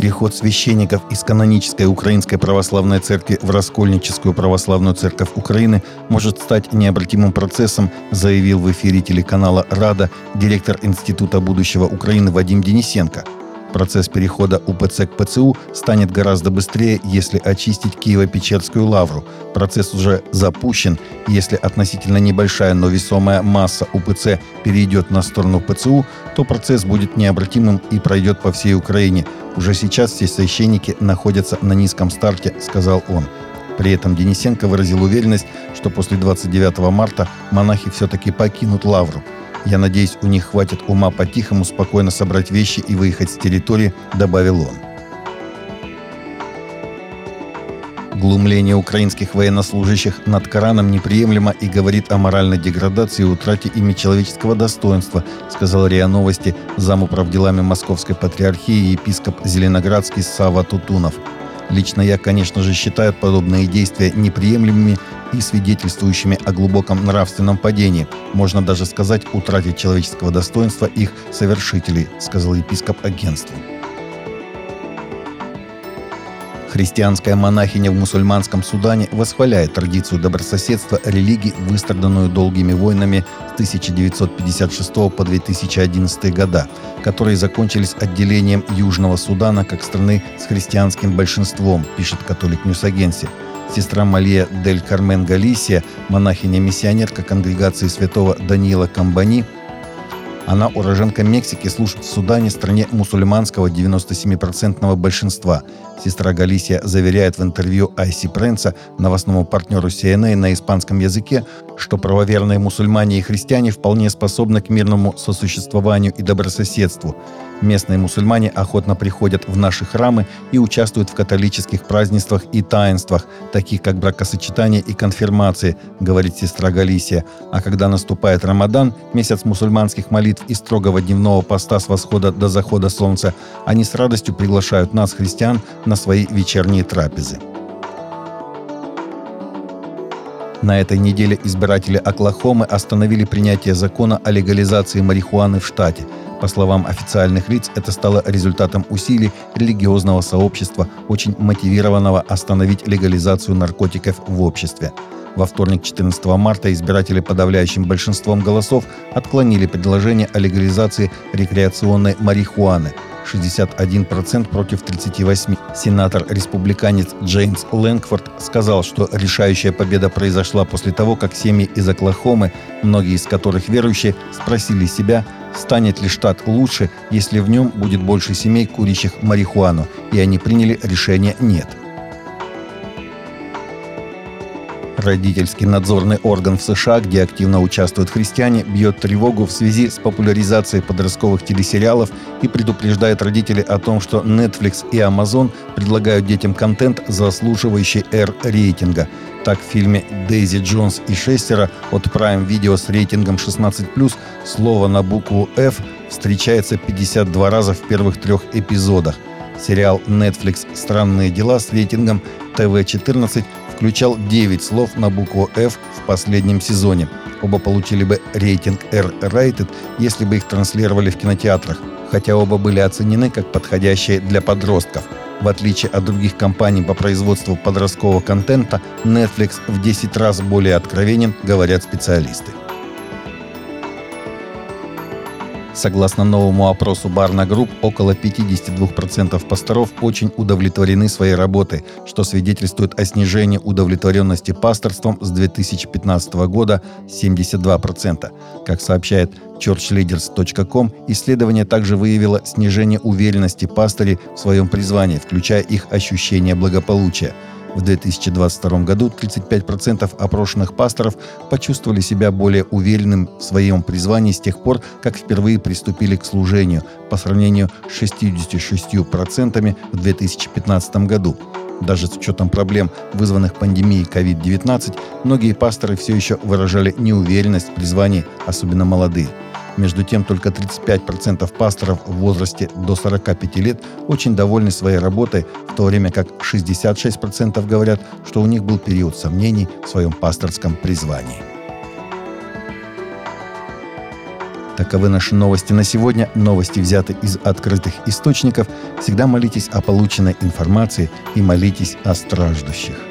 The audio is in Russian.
Переход священников из канонической Украинской Православной Церкви в Раскольническую Православную Церковь Украины может стать необратимым процессом, заявил в эфире телеканала «Рада» директор Института будущего Украины Вадим Денисенко – Процесс перехода УПЦ к ПЦУ станет гораздо быстрее, если очистить Киево-Печерскую лавру. Процесс уже запущен. Если относительно небольшая, но весомая масса УПЦ перейдет на сторону ПЦУ, то процесс будет необратимым и пройдет по всей Украине. Уже сейчас все священники находятся на низком старте, сказал он. При этом Денисенко выразил уверенность, что после 29 марта монахи все-таки покинут Лавру. Я надеюсь, у них хватит ума по-тихому спокойно собрать вещи и выехать с территории», — добавил он. Глумление украинских военнослужащих над Кораном неприемлемо и говорит о моральной деградации и утрате ими человеческого достоинства, сказал РИА Новости замуправ делами Московской Патриархии епископ Зеленоградский Сава Тутунов. Лично я, конечно же, считаю подобные действия неприемлемыми и свидетельствующими о глубоком нравственном падении, можно даже сказать, утратить человеческого достоинства их совершителей, сказал епископ агентству. Христианская монахиня в мусульманском Судане восхваляет традицию добрососедства религии, выстраданную долгими войнами с 1956 по 2011 года, которые закончились отделением Южного Судана как страны с христианским большинством, пишет Catholic News Agency. Сестра Мария Дель Кармен Галисия, монахиня-миссионерка конгрегации святого Даниила Комбони – она уроженка Мексики, служит в Судане, стране мусульманского 97% большинства. Сестра Галисия заверяет в интервью ACI Prensa, новостному партнеру CNA на испанском языке, что правоверные мусульмане и христиане вполне способны к мирному сосуществованию и добрососедству. Местные мусульмане охотно приходят в наши храмы и участвуют в католических празднествах и таинствах, таких как бракосочетание и конфирмации, говорит сестра Галисия. А когда наступает Рамадан, месяц мусульманских молитв и строгого дневного поста с восхода до захода солнца, они с радостью приглашают нас, христиан, на свои вечерние трапезы. На этой неделе избиратели Оклахомы остановили принятие закона о легализации марихуаны в штате. По словам официальных лиц, это стало результатом усилий религиозного сообщества, очень мотивированного остановить легализацию наркотиков в обществе. Во вторник, 14 марта, избиратели подавляющим большинством голосов отклонили предложение о легализации рекреационной марихуаны – 61% против 38%. Сенатор-республиканец Джеймс Лэнгфорд сказал, что решающая победа произошла после того, как семьи из Оклахомы, многие из которых верующие, спросили себя, станет ли штат лучше, если в нем будет больше семей, курящих марихуану, и они приняли решение «нет». Родительский надзорный орган в США, где активно участвуют христиане, бьет тревогу в связи с популяризацией подростковых телесериалов и предупреждает родителей о том, что Netflix и Amazon предлагают детям контент, заслуживающий R-рейтинга. Так, в фильме «Дейзи Джонс и шестеро» от Prime Video с рейтингом 16+, слово на букву F встречается 52 раза в первых трех эпизодах. Сериал Netflix «Странные дела» с рейтингом ТВ-14 включал 9 слов на букву F в последнем сезоне. Оба получили бы рейтинг R-rated, если бы их транслировали в кинотеатрах, хотя оба были оценены как подходящие для подростков. В отличие от других компаний по производству подросткового контента, Netflix в 10 раз более откровенен, говорят специалисты. Согласно новому опросу Barna Group, около 52% пасторов очень удовлетворены своей работой, что свидетельствует о снижении удовлетворенности пасторством с 2015 года 72%. Как сообщает churchleaders.com, исследование также выявило снижение уверенности пастырей в своем призвании, включая их ощущение благополучия – в 2022 году 35% опрошенных пасторов почувствовали себя более уверенным в своем призвании с тех пор, как впервые приступили к служению, по сравнению с 66% в 2015 году. Даже с учетом проблем, вызванных пандемией COVID-19, многие пасторы все еще выражали неуверенность в призвании, особенно молодые. Между тем, только 35% пасторов в возрасте до 45 лет очень довольны своей работой, в то время как 66% говорят, что у них был период сомнений в своем пасторском призвании. Таковы наши новости на сегодня. Новости взяты из открытых источников. Всегда молитесь о полученной информации и молитесь о страждущих.